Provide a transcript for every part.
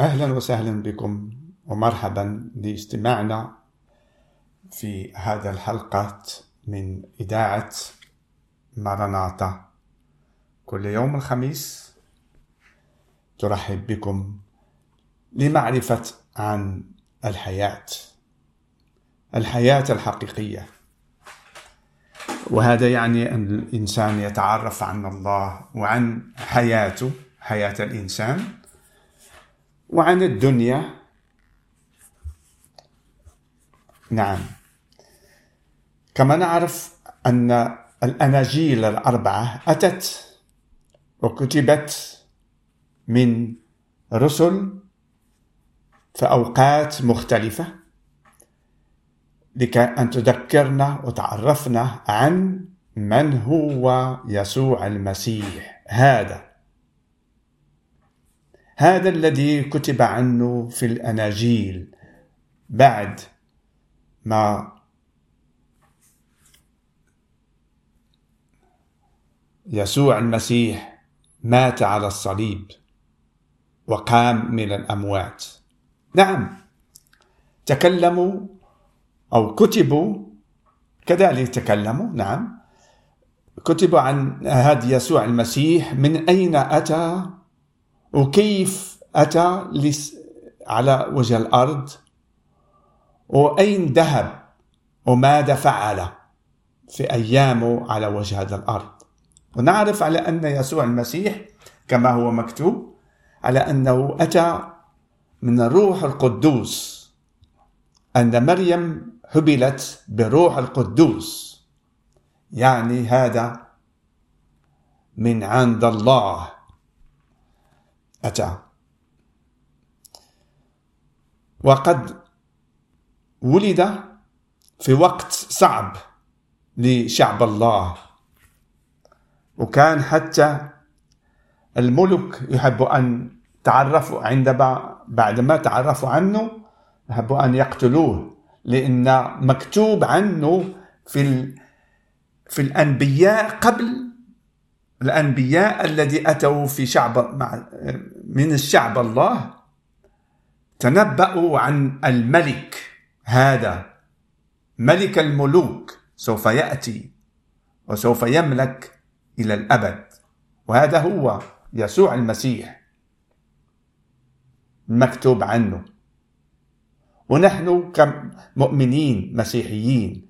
أهلا وسهلا بكم ومرحبا لاستماعنا في هذا الحلقة من إذاعة مرناطة كل يوم الخميس ترحب بكم لمعرفة عن الحياة الحياة الحقيقية. وهذا يعني أن الإنسان يتعرف عن الله وعن حياته حياة الإنسان. وعن الدنيا. نعم. كما نعرف أن الأناجيل الأربعة أتت وكتبت من رسل في أوقات مختلفة لكي أن تذكرنا وتعرفنا عن من هو يسوع المسيح. هذا هذا الذي كتب عنه في الأناجيل بعد ما يسوع المسيح مات على الصليب وقام من الأموات. نعم تكلموا أو كتبوا كذلك تكلموا نعم كتبوا عن هذا يسوع المسيح من أين أتى؟ وكيف أتى على وجه الأرض؟ وأين ذهب؟ وماذا فعل في أيامه على وجه هذا الأرض؟ ونعرف على أن يسوع المسيح كما هو مكتوب على أنه أتى من الروح القدوس أن مريم هبلت بروح القدوس. يعني هذا من عند الله. أتى. وقد ولد في وقت صعب لشعب الله. وكان حتى الملك يحب أن تعرفوا عندما بعدما تعرفوا عنه يحبوا أن يقتلوه لأن مكتوب عنه في في الأنبياء قبل الأنبياء الذي أتوا في شعب من الشعب الله تنبأوا عن الملك هذا ملك الملوك سوف يأتي وسوف يملك إلى الأبد. وهذا هو يسوع المسيح مكتوب عنه. ونحن كمؤمنين مسيحيين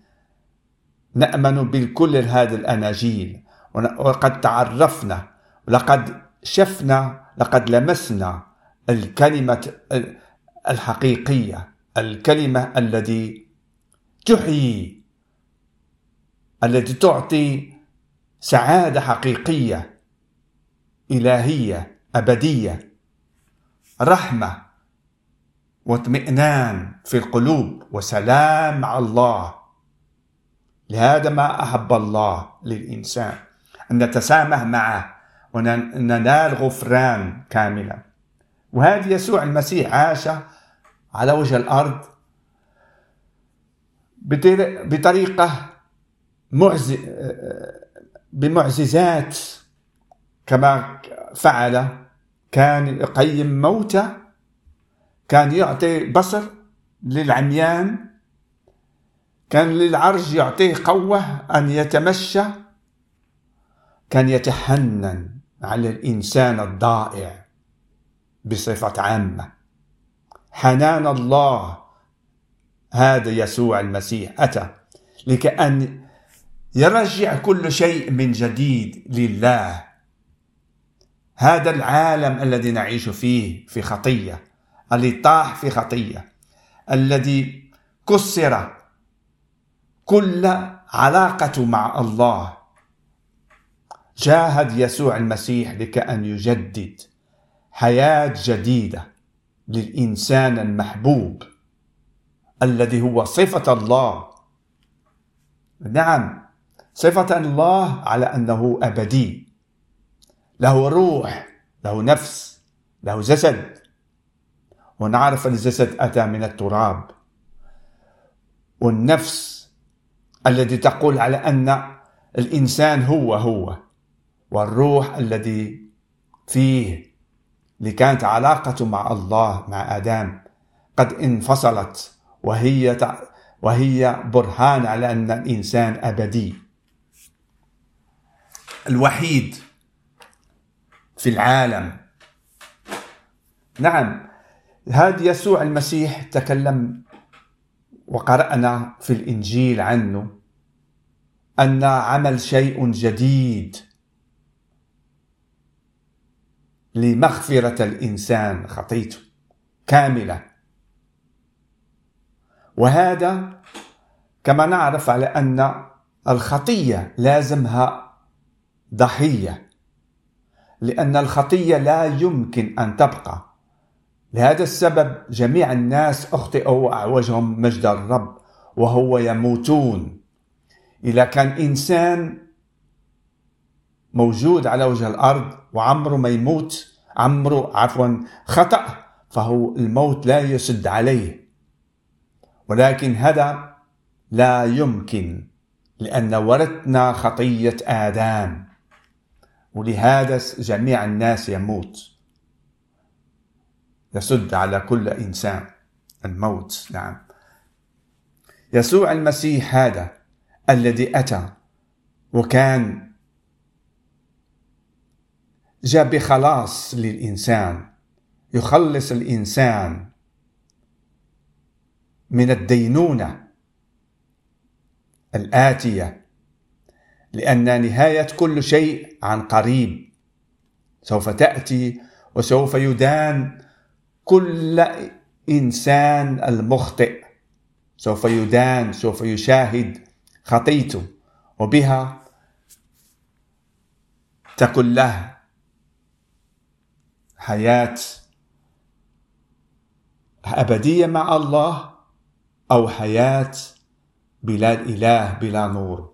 نأمن بكل هذه الأناجيل. وقد تعرفنا ولقد شفنا لقد لمسنا الكلمة الحقيقية الكلمة التي تحيي التي تعطي سعادة حقيقية إلهية أبدية رحمة واطمئنان في القلوب وسلام مع الله. لهذا ما أحب الله للإنسان. أن نتسامح معه وننال غفران كاملا. وهذا يسوع المسيح عاش على وجه الأرض بطريقة معز بمعجزات كما فعل. كان يقيم موتى كان يعطي بصر للعميان كان للعرج يعطيه قوة أن يتمشى. كان يتحنن على الإنسان الضائع بصفة عامة. حنان الله هذا يسوع المسيح. أتى لكأن يرجع كل شيء من جديد لله. هذا العالم الذي نعيش فيه في خطية الذي طاح في خطية الذي كسر كل علاقة مع الله. جاهد يسوع المسيح لكأن يجدد حياة جديدة للإنسان المحبوب الذي هو صفة الله. نعم صفة الله على أنه أبدي. له روح له نفس له جسد. ونعرف أن الجسد أتى من التراب. والنفس الذي تقول على أن الإنسان هو هو. والروح الذي فيه اللي كانت علاقته مع الله مع آدم قد انفصلت وهي وهي برهان على أن الإنسان أبدي. الوحيد في العالم. نعم هذا يسوع المسيح تكلم وقرأنا في الإنجيل عنه أن عمل شيء جديد. لمغفرة الإنسان خطيته كاملة. وهذا كما نعرف على أن الخطية لازمها ضحية لأن الخطية لا يمكن أن تبقى. لهذا السبب جميع الناس أخطئوا وأعوجهم مجد الرب وهو يموتون. إذا كان إنسان موجود على وجه الأرض وعمره ما يموت عمره عفوا خطأ فهو الموت لا يسد عليه. ولكن هذا لا يمكن لأن ورثنا خطية آدم ولهذا جميع الناس يموت. يسد على كل إنسان الموت نعم. يسوع المسيح هذا الذي أتى وكان جاء بخلاص للإنسان يخلص الإنسان من الدينونة الآتية لأن نهاية كل شيء عن قريب. سوف تأتي وسوف يدان كل إنسان المخطئ. سوف يدان سوف يشاهد خطيته وبها تكن له حياة أبدية مع الله أو حياة بلا إله بلا نور.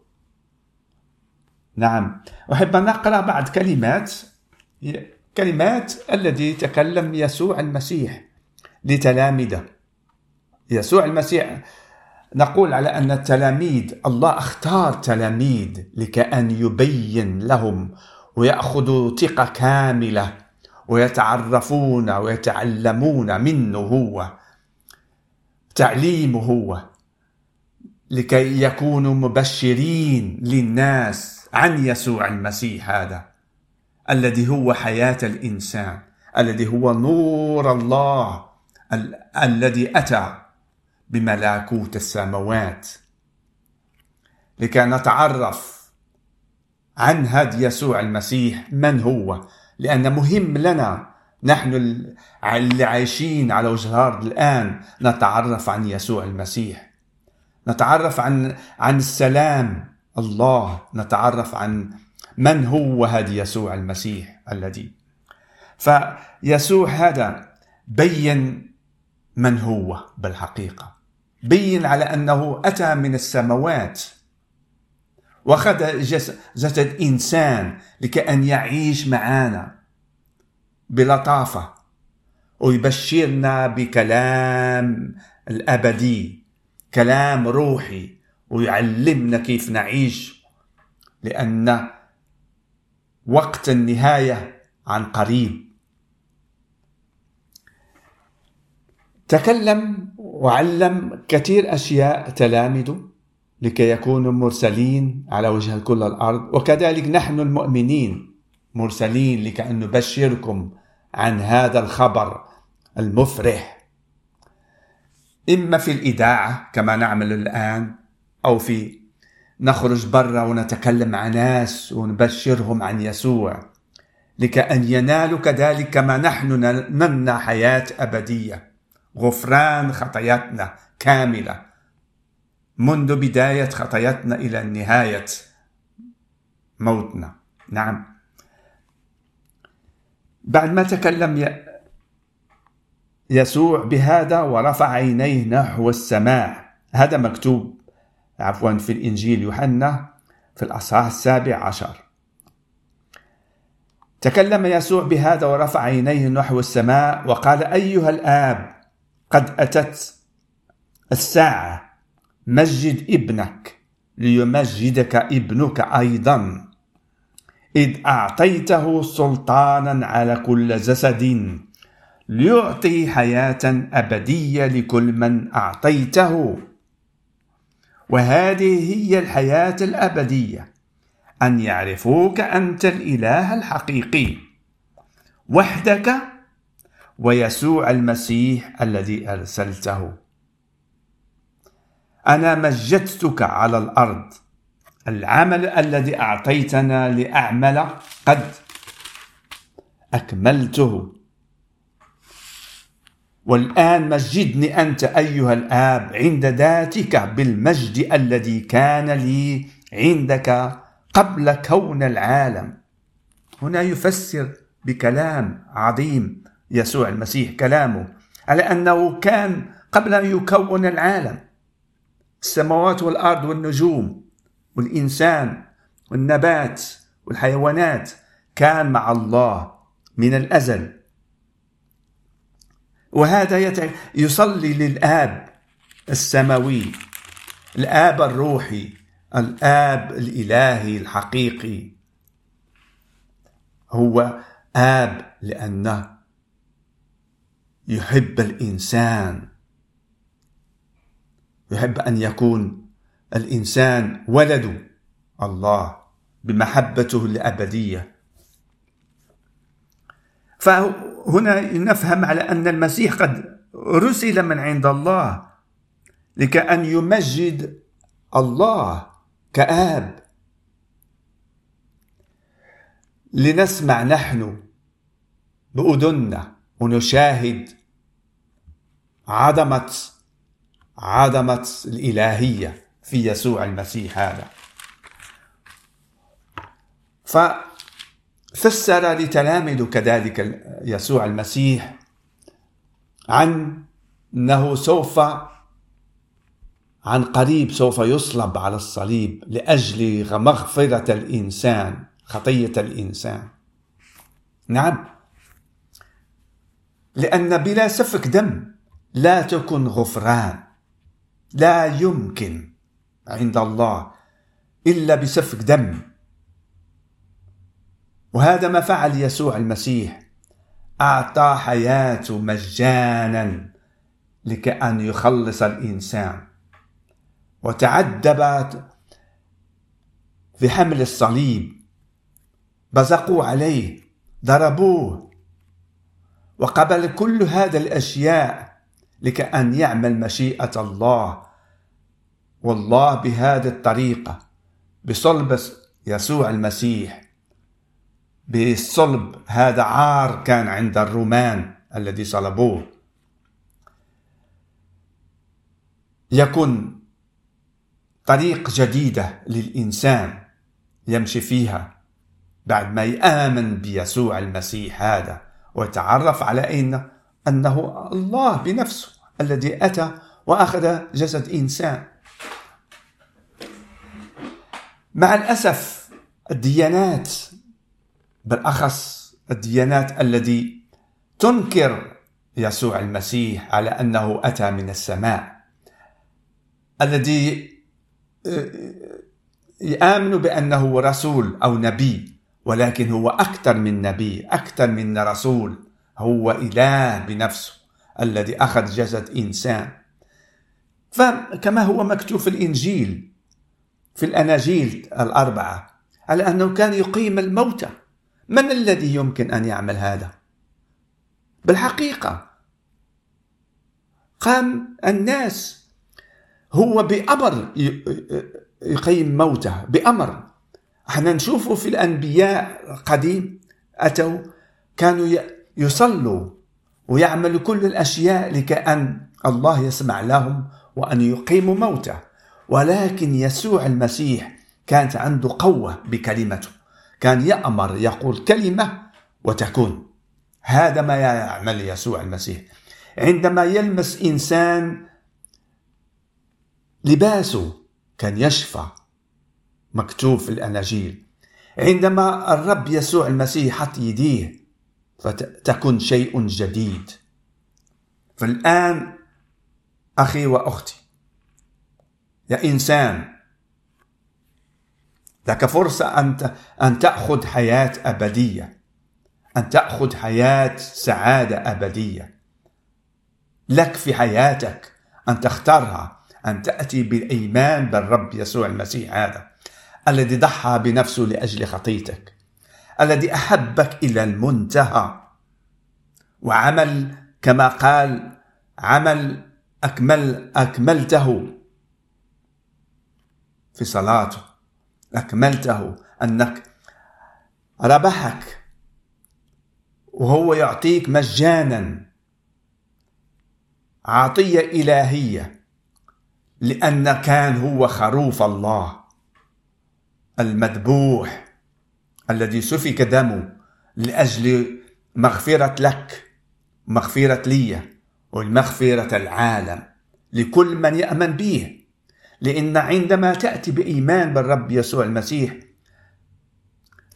نعم. أحب أن أقرأ بعض كلمات كلمات الذي تكلم يسوع المسيح لتلامذة يسوع المسيح نقول على أن التلاميذ الله اختار تلاميذ لكأن يبين لهم ويأخذوا ثقة كاملة. ويتعرفون ويتعلمون منه هو تعليمه هو لكي يكونوا مبشرين للناس عن يسوع المسيح هذا الذي هو حياة الإنسان الذي هو نور الله ال الذي أتى بملكوت السماوات. لكي نتعرف عن هذا يسوع المسيح من هو؟ لأن مهم لنا. نحن اللي عايشين على وجه الأرض الآن نتعرف عن يسوع المسيح. نتعرف عن عن السلام الله. نتعرف عن من هو هذا يسوع المسيح الذي. فيسوع هذا بين من هو بالحقيقة. بين على أنه أتى من السماوات. وأخذ جسد انسان لكأن يعيش معنا بلطافه ويبشرنا بكلام الأبدي كلام روحي ويعلمنا كيف نعيش لأن وقت النهاية عن قريب. تكلم وعلم كثير أشياء تلامذة. لكي يكونوا مرسلين على وجه كل الأرض. وكذلك نحن المؤمنين مرسلين لكي نبشركم عن هذا الخبر المفرح. إما في الإذاعة كما نعمل الآن أو في نخرج برا ونتكلم مع ناس ونبشرهم عن يسوع. لكأن ينالوا كذلك كما نحن نلنا حياة أبدية. غفران خطاياتنا كاملة. منذ بداية خطاياتنا إلى نهاية موتنا. نعم. بعد ما تكلم يسوع بهذا ورفع عينيه نحو السماء. هذا مكتوب عفوا في الإنجيل يوحنا في الأصحاح السابع عشر. تكلم يسوع بهذا ورفع عينيه نحو السماء وقال أيها الآب قد أتت الساعة. مجد ابنك ليمجدك ابنك أيضا. إذ أعطيته سلطانا على كل جسد ليعطي حياة أبدية لكل من أعطيته. وهذه هي الحياة الأبدية أن يعرفوك أنت الإله الحقيقي وحدك ويسوع المسيح الذي أرسلته. أنا مجدتك على الأرض. العمل الذي أعطيتنا لأعمل قد أكملته. والآن مجدني أنت أيها الآب عند ذاتك بالمجد الذي كان لي عندك قبل كون العالم. هنا يفسر بكلام عظيم يسوع المسيح كلامه على أنه كان قبل أن يكون العالم. السماوات والأرض والنجوم والإنسان والنبات والحيوانات كان مع الله من الأزل. وهذا يصلي للآب السماوي الآب الروحي الآب الإلهي الحقيقي. هو آب لأنه يحب الإنسان. يحب أن يكون الإنسان ولد الله بمحبته الأبدية. فهنا نفهم على أن المسيح قد رسل من عند الله لكأن يمجد الله كآب. لنسمع نحن بأذننا ونشاهد عظمة عظمة الإلهية في يسوع المسيح هذا. ففسر لتلامذه كذلك يسوع المسيح عن أنه سوف عن قريب سوف يصلب على الصليب لأجل مغفرة الإنسان خطية الإنسان. نعم. لأن بلا سفك دم لا تكن غفران. لا يمكن عند الله إلا بسفك دم. وهذا ما فعل يسوع المسيح. أعطى حياته مجانا لكأن يخلص الإنسان. وتعذب في حمل الصليب. بزقوا عليه ضربوه. وقبل كل هذا الأشياء لكأن يعمل مشيئة الله والله بهذه الطريقة بصلب يسوع المسيح بصلب هذا عار كان عند الرومان الذي صلبوه. يكون طريق جديدة للإنسان يمشي فيها بعد ما يآمن بيسوع المسيح هذا ويتعرف على أن أنه الله بنفسه الذي أتى وأخذ جسد إنسان. مع الأسف الديانات بالأخص الديانات التي تنكر يسوع المسيح على أنه أتى من السماء الذي يآمن بأنه رسول أو نبي ولكن هو أكثر من نبي أكثر من رسول. هو إله بنفسه الذي أخذ جسد إنسان. فكما هو مكتوب في الإنجيل في الأناجيل الأربعة على أنه كان يقيم الموتى. من الذي يمكن أن يعمل هذا؟ بالحقيقة قام الناس. هو بأمر يقيم موته بأمر. أحنا نشوفه في الأنبياء قديم أتوا كانوا يصلوا ويعملوا كل الأشياء لكأن الله يسمع لهم وأن يقيموا موته. ولكن يسوع المسيح كانت عنده قوة بكلمته. كان يأمر يقول كلمة وتكون. هذا ما يعمل يسوع المسيح. عندما يلمس إنسان لباسه كان يشفى. مكتوب في الأناجيل عندما الرب يسوع المسيح حط يديه فتكون شيء جديد. فالآن أخي وأختي يا إنسان لك فرصة أن أن تأخذ حياة أبدية أن تأخذ حياة سعادة أبدية. لك في حياتك أن تختارها أن تأتي بالإيمان بالرب يسوع المسيح هذا الذي ضحى بنفسه لأجل خطيتك. الذي أحبك إلى المنتهى. وعمل كما قال عمل أكمل أكملته. في صلاته أكملته أنك ربحك وهو يعطيك مجانا. عطية إلهية لأن كان هو خروف الله المذبوح. الذي سفك دمه لأجل مغفرة لك مغفرة لي والمغفرة العالم لكل من يأمن به. لأن عندما تأتي بإيمان بالرب يسوع المسيح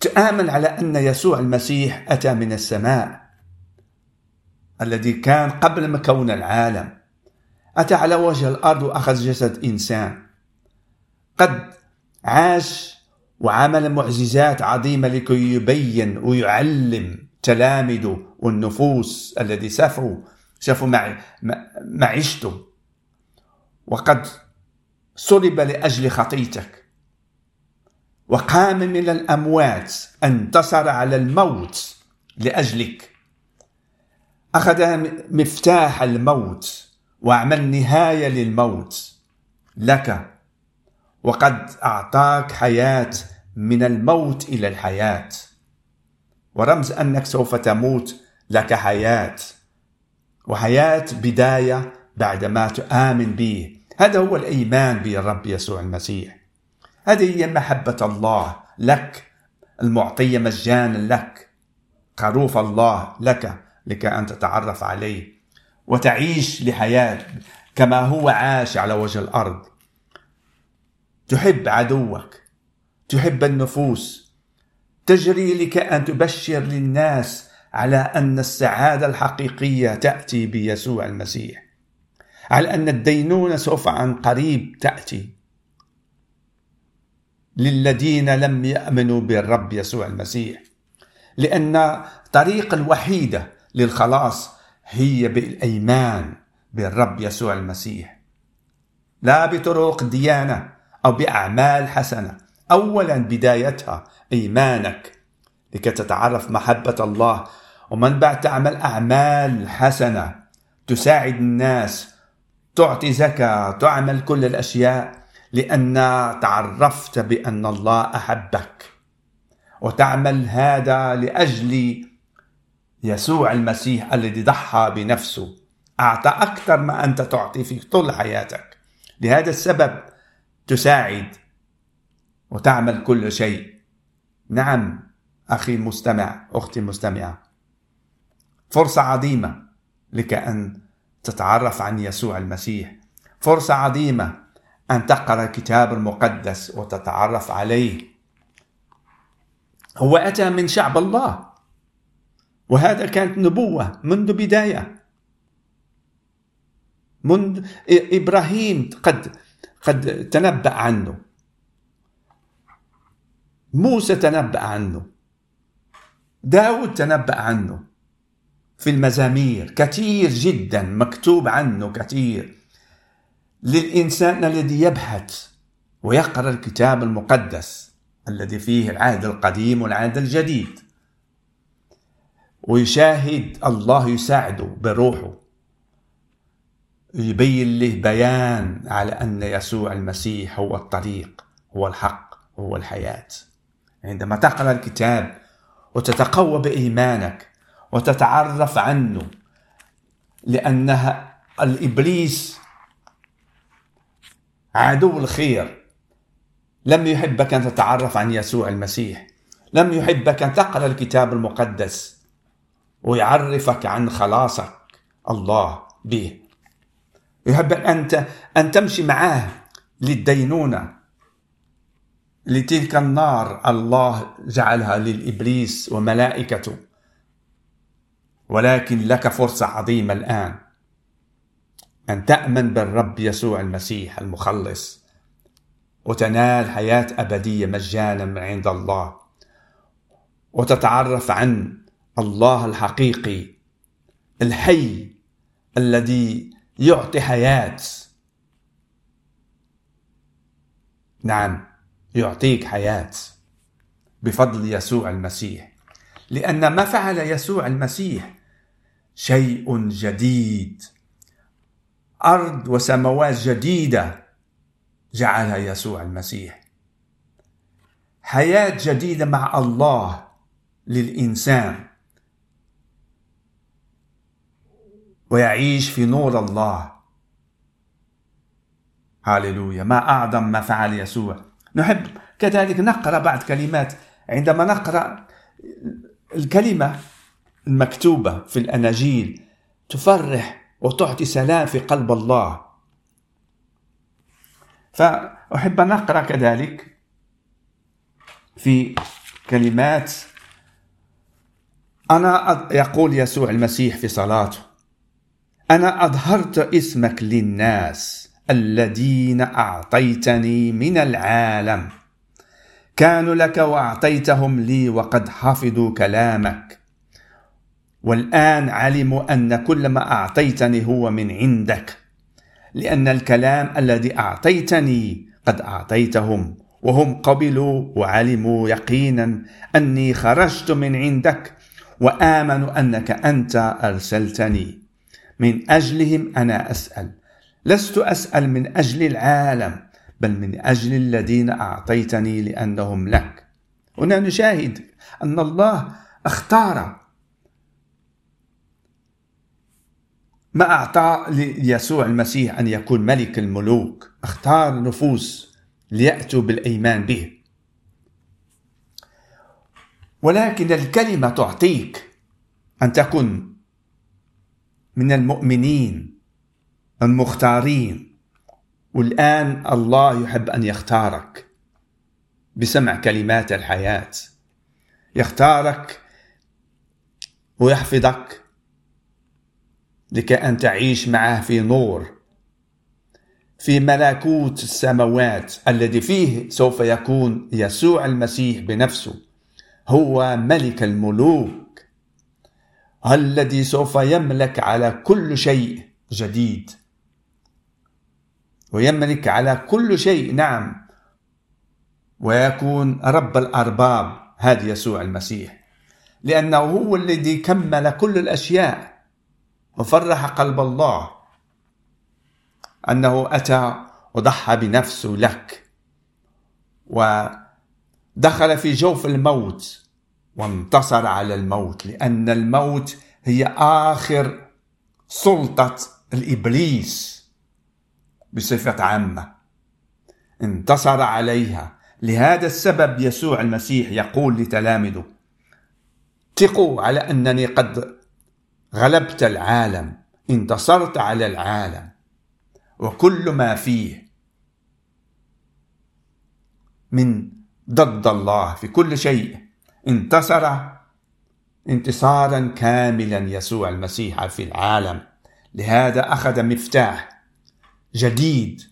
تآمن على أن يسوع المسيح أتى من السماء الذي كان قبل ما كون العالم. أتى على وجه الأرض وأخذ جسد إنسان. قد عاش وعمل معجزات عظيمة لكي يبين ويعلم تلامذه والنفوس الذي سافروا شافوا معيشته. وقد صلب لأجل خطيتك. وقام من الأموات انتصر على الموت لأجلك. أخذ مفتاح الموت وعمل نهاية للموت لك. وقد أعطاك حياة من الموت إلى الحياة. ورمز أنك سوف تموت لك حياة. وحياة بداية بعدما تآمن به. هذا هو الإيمان بالرب يسوع المسيح. هذه هي محبة الله لك المعطية مجانا لك. خروف الله لك لكي أن تتعرف عليه. وتعيش لحياة كما هو عاش على وجه الأرض. تحب عدوك. تحب النفوس. تجري لك أن تبشر للناس على أن السعادة الحقيقية تأتي بيسوع المسيح. على أن الدينونة سوف عن قريب تأتي. للذين لم يأمنوا بالرب يسوع المسيح. لأن الطريق الوحيدة للخلاص هي بالإيمان بالرب يسوع المسيح. لا بطرق ديانة أو بأعمال حسنة. أولا بدايتها إيمانك لكي تتعرف محبة الله. ومن بعد تعمل أعمال حسنة تساعد الناس تعطي زكاة تعمل كل الأشياء لأن تعرفت بأن الله أحبك. وتعمل هذا لأجل يسوع المسيح الذي ضحى بنفسه. أعطى أكثر ما أنت تعطي في طول حياتك. لهذا السبب تساعد وتعمل كل شيء. نعم أخي المستمع أختي المستمعة. فرصة عظيمة لك أن تتعرف عن يسوع المسيح. فرصة عظيمة أن تقرأ الكتاب المقدس وتتعرف عليه. هو أتى من شعب الله. وهذا كانت نبوة منذ بداية. منذ إبراهيم قد قد تنبأ عنه. موسى تنبأ عنه. داود تنبأ عنه. في المزامير. كثير جدا مكتوب عنه كثير. للإنسان الذي يبحث ويقرأ الكتاب المقدس الذي فيه العهد القديم والعهد الجديد. ويشاهد الله يساعده بروحه. يبين له بيان على أن يسوع المسيح هو الطريق هو الحق هو الحياة. عندما تقرأ الكتاب وتتقوى بإيمانك وتتعرف عنه لأنها الإبليس عدو الخير. لم يحبك أن تتعرف عن يسوع المسيح. لم يحبك أن تقرأ الكتاب المقدس ويعرفك عن خلاصك الله به. يحب أنت أن تمشي معاه للدينونة. لتلك النار الله جعلها للإبليس وملائكته. ولكن لك فرصة عظيمة الآن أن تأمن بالرب يسوع المسيح المخلص وتنال حياة أبدية مجانا من عند الله وتتعرف عن الله الحقيقي الحي الذي يعطي حياة. نعم. يعطيك حياة بفضل يسوع المسيح. لأن ما فعل يسوع المسيح شيء جديد. أرض وسماوات جديدة جعلها يسوع المسيح. حياة جديدة مع الله للإنسان. ويعيش في نور الله. هاللويا. ما أعظم ما فعل يسوع. نحب كذلك نقرأ بعض كلمات. عندما نقرأ الكلمة المكتوبة في الأناجيل تفرح وتعطي سلام في قلب الله. فأحب أن أقرأ كذلك في كلمات. أنا يقول يسوع المسيح في صلاته أنا أظهرت اسمك للناس. الذين أعطيتني من العالم. كانوا لك وأعطيتهم لي وقد حفظوا كلامك. والآن علموا أن كل ما أعطيتني هو من عندك. لأن الكلام الذي أعطيتني قد أعطيتهم وهم قبلوا وعلموا يقينا أني خرجت من عندك وآمنوا أنك أنت أرسلتني. من أجلهم أنا أسأل. لست أسأل من أجل العالم بل من أجل الذين أعطيتني لأنهم لك. هنا نشاهد أن الله اختار ما أعطى ليسوع المسيح أن يكون ملك الملوك اختار نفوس ليأتوا بالإيمان به. ولكن الكلمة تعطيك أن تكن من المؤمنين المختارين. والآن الله يحب أن يختارك بسمع كلمات الحياة. يختارك ويحفظك لكي أن تعيش معه في نور في ملكوت السماوات الذي فيه سوف يكون يسوع المسيح بنفسه. هو ملك الملوك الذي سوف يملك على كل شيء جديد. ويملك على كل شيء. نعم. ويكون رب الأرباب هذا يسوع المسيح. لأنه هو الذي كمل كل الأشياء وفرح قلب الله. أنه أتى وضحى بنفسه لك. ودخل في جوف الموت وانتصر على الموت. لأن الموت هي آخر سلطة الإبليس. بصفة عامة. انتصر عليها. لهذا السبب يسوع المسيح يقول لتلامذه ثقوا على أنني قد غلبت العالم انتصرت على العالم وكل ما فيه من ضد الله في كل شيء. انتصر انتصارا كاملا يسوع المسيح في العالم. لهذا أخذ مفتاح جديد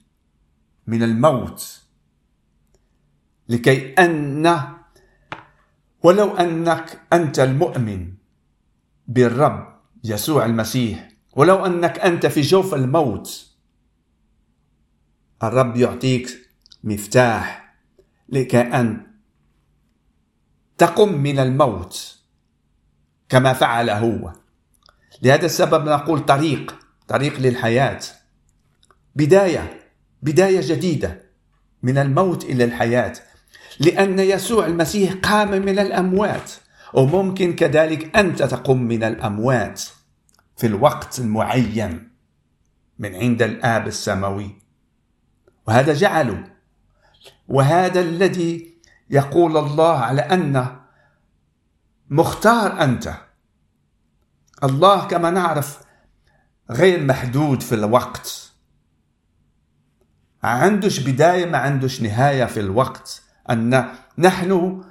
من الموت. لكي ان ولو أنك أنت المؤمن بالرب يسوع المسيح ولو أنك أنت في جوف الموت الرب يعطيك مفتاح لكي أن تقم من الموت كما فعل هو. لهذا السبب نقول طريق طريق للحياة. بداية بداية جديدة من الموت إلى الحياة لأن يسوع المسيح قام من الأموات وممكن كذلك أنت تقوم من الأموات في الوقت المعين من عند الآب السماوي. وهذا جعله وهذا الذي يقول الله على أن مختار أنت. الله كما نعرف غير محدود في الوقت. عندش بداية ما عندش نهاية في الوقت. أن نحن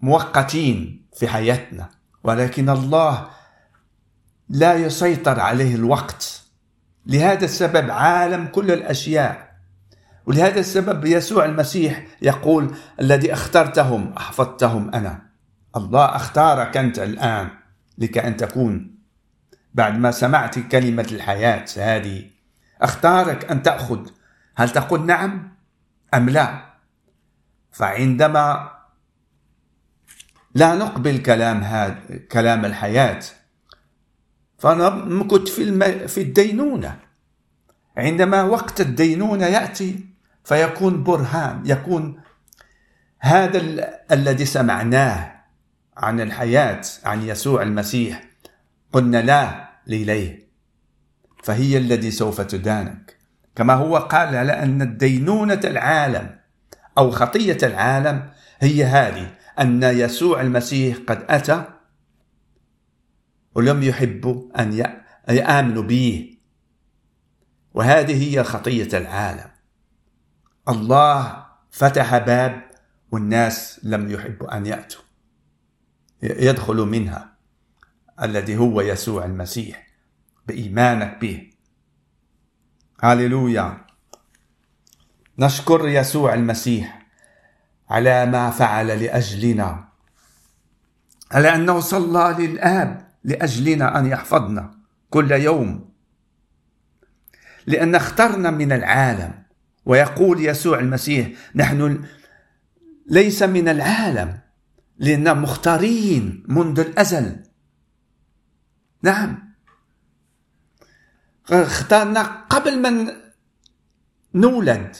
مؤقتين في حياتنا. ولكن الله لا يسيطر عليه الوقت. لهذا السبب عالم كل الأشياء. ولهذا السبب يسوع المسيح يقول الذي اخترتهم أحفظتهم أنا. الله اختارك أنت الآن لك أن تكون. بعد ما سمعت كلمة الحياة هذه اختارك أن تأخذ هل تقول نعم أم لا؟ فعندما لا نقبل كلام هذا كلام الحياة فنمكث في الم... في الدينونة. عندما وقت الدينونة يأتي فيكون برهان يكون هذا ال... الذي سمعناه عن الحياة عن يسوع المسيح قلنا لا لإليه. فهي الذي سوف تدانك. كما هو قال لأن الدينونة العالم أو خطية العالم هي هذه أن يسوع المسيح قد أتى ولم يحبوا أن يآمنوا به. وهذه هي خطية العالم. الله فتح باب والناس لم يحبوا أن يأتوا يدخلوا منها الذي هو يسوع المسيح بإيمانك به. هللويا نشكر يسوع المسيح على ما فعل لأجلنا. على أنه صلى للآب لأجلنا أن يحفظنا كل يوم. لأن اخترنا من العالم. ويقول يسوع المسيح نحن ليس من العالم. لأننا مختارين منذ الأزل. نعم. اختارنا قبل من نولد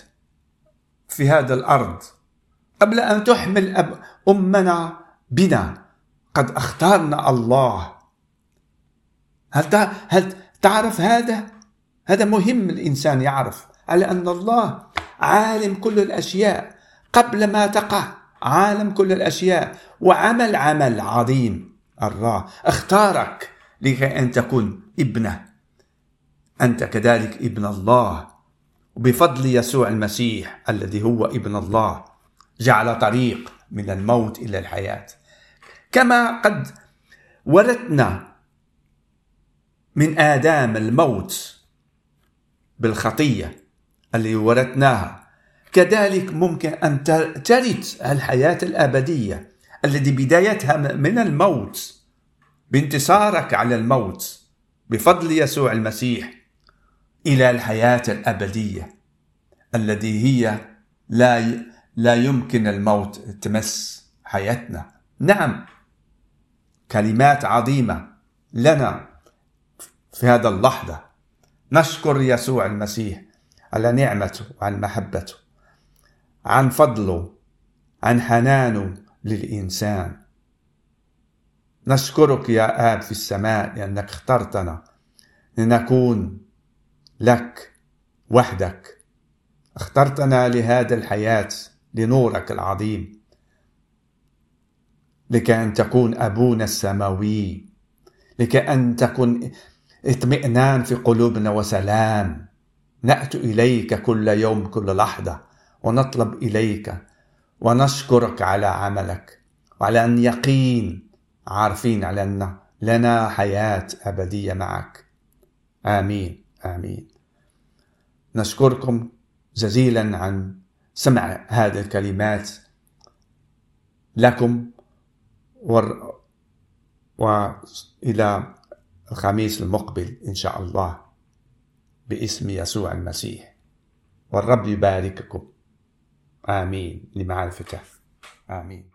في هذا الأرض قبل أن تحمل أب أمنا بنا. قد اختارنا الله. هل هل تعرف هذا؟ هذا مهم الإنسان يعرف على أن الله عالم كل الأشياء. قبل ما تقع عالم كل الأشياء وعمل عمل عظيم. الله اختارك لكي أن تكون ابنة. أنت كذلك ابن الله. وبفضل يسوع المسيح الذي هو ابن الله جعل طريق من الموت إلى الحياة. كما قد ورثنا من ادام الموت بالخطية اللي ورثناها. كذلك ممكن أن ترث الحياة الأبدية التي بدايتها من الموت بانتصارك على الموت بفضل يسوع المسيح. إلى الحياة الأبدية التي هي لا لا يمكن الموت تمس حياتنا. نعم كلمات عظيمة لنا في هذا اللحظة. نشكر يسوع المسيح على نعمته وعن محبته. عن فضله عن حنانه للإنسان. نشكرك يا آب في السماء لأنك اخترتنا لنكون لك وحدك. اخترتنا لهذا الحياة لنورك العظيم. لكي أن تكون أبونا السماوي. لكي أن تكون اطمئنان في قلوبنا وسلام. ناتي إليك كل يوم كل لحظة ونطلب إليك ونشكرك على عملك. وعلى أن يقين عارفين على ان لنا حياة أبدية معك. آمين. آمين. نشكركم جزيلا عن سمع هذه الكلمات لكم ور وإلى الخميس المقبل إن شاء الله باسم يسوع المسيح. والرب يبارككم. آمين. لمعرفته. آمين.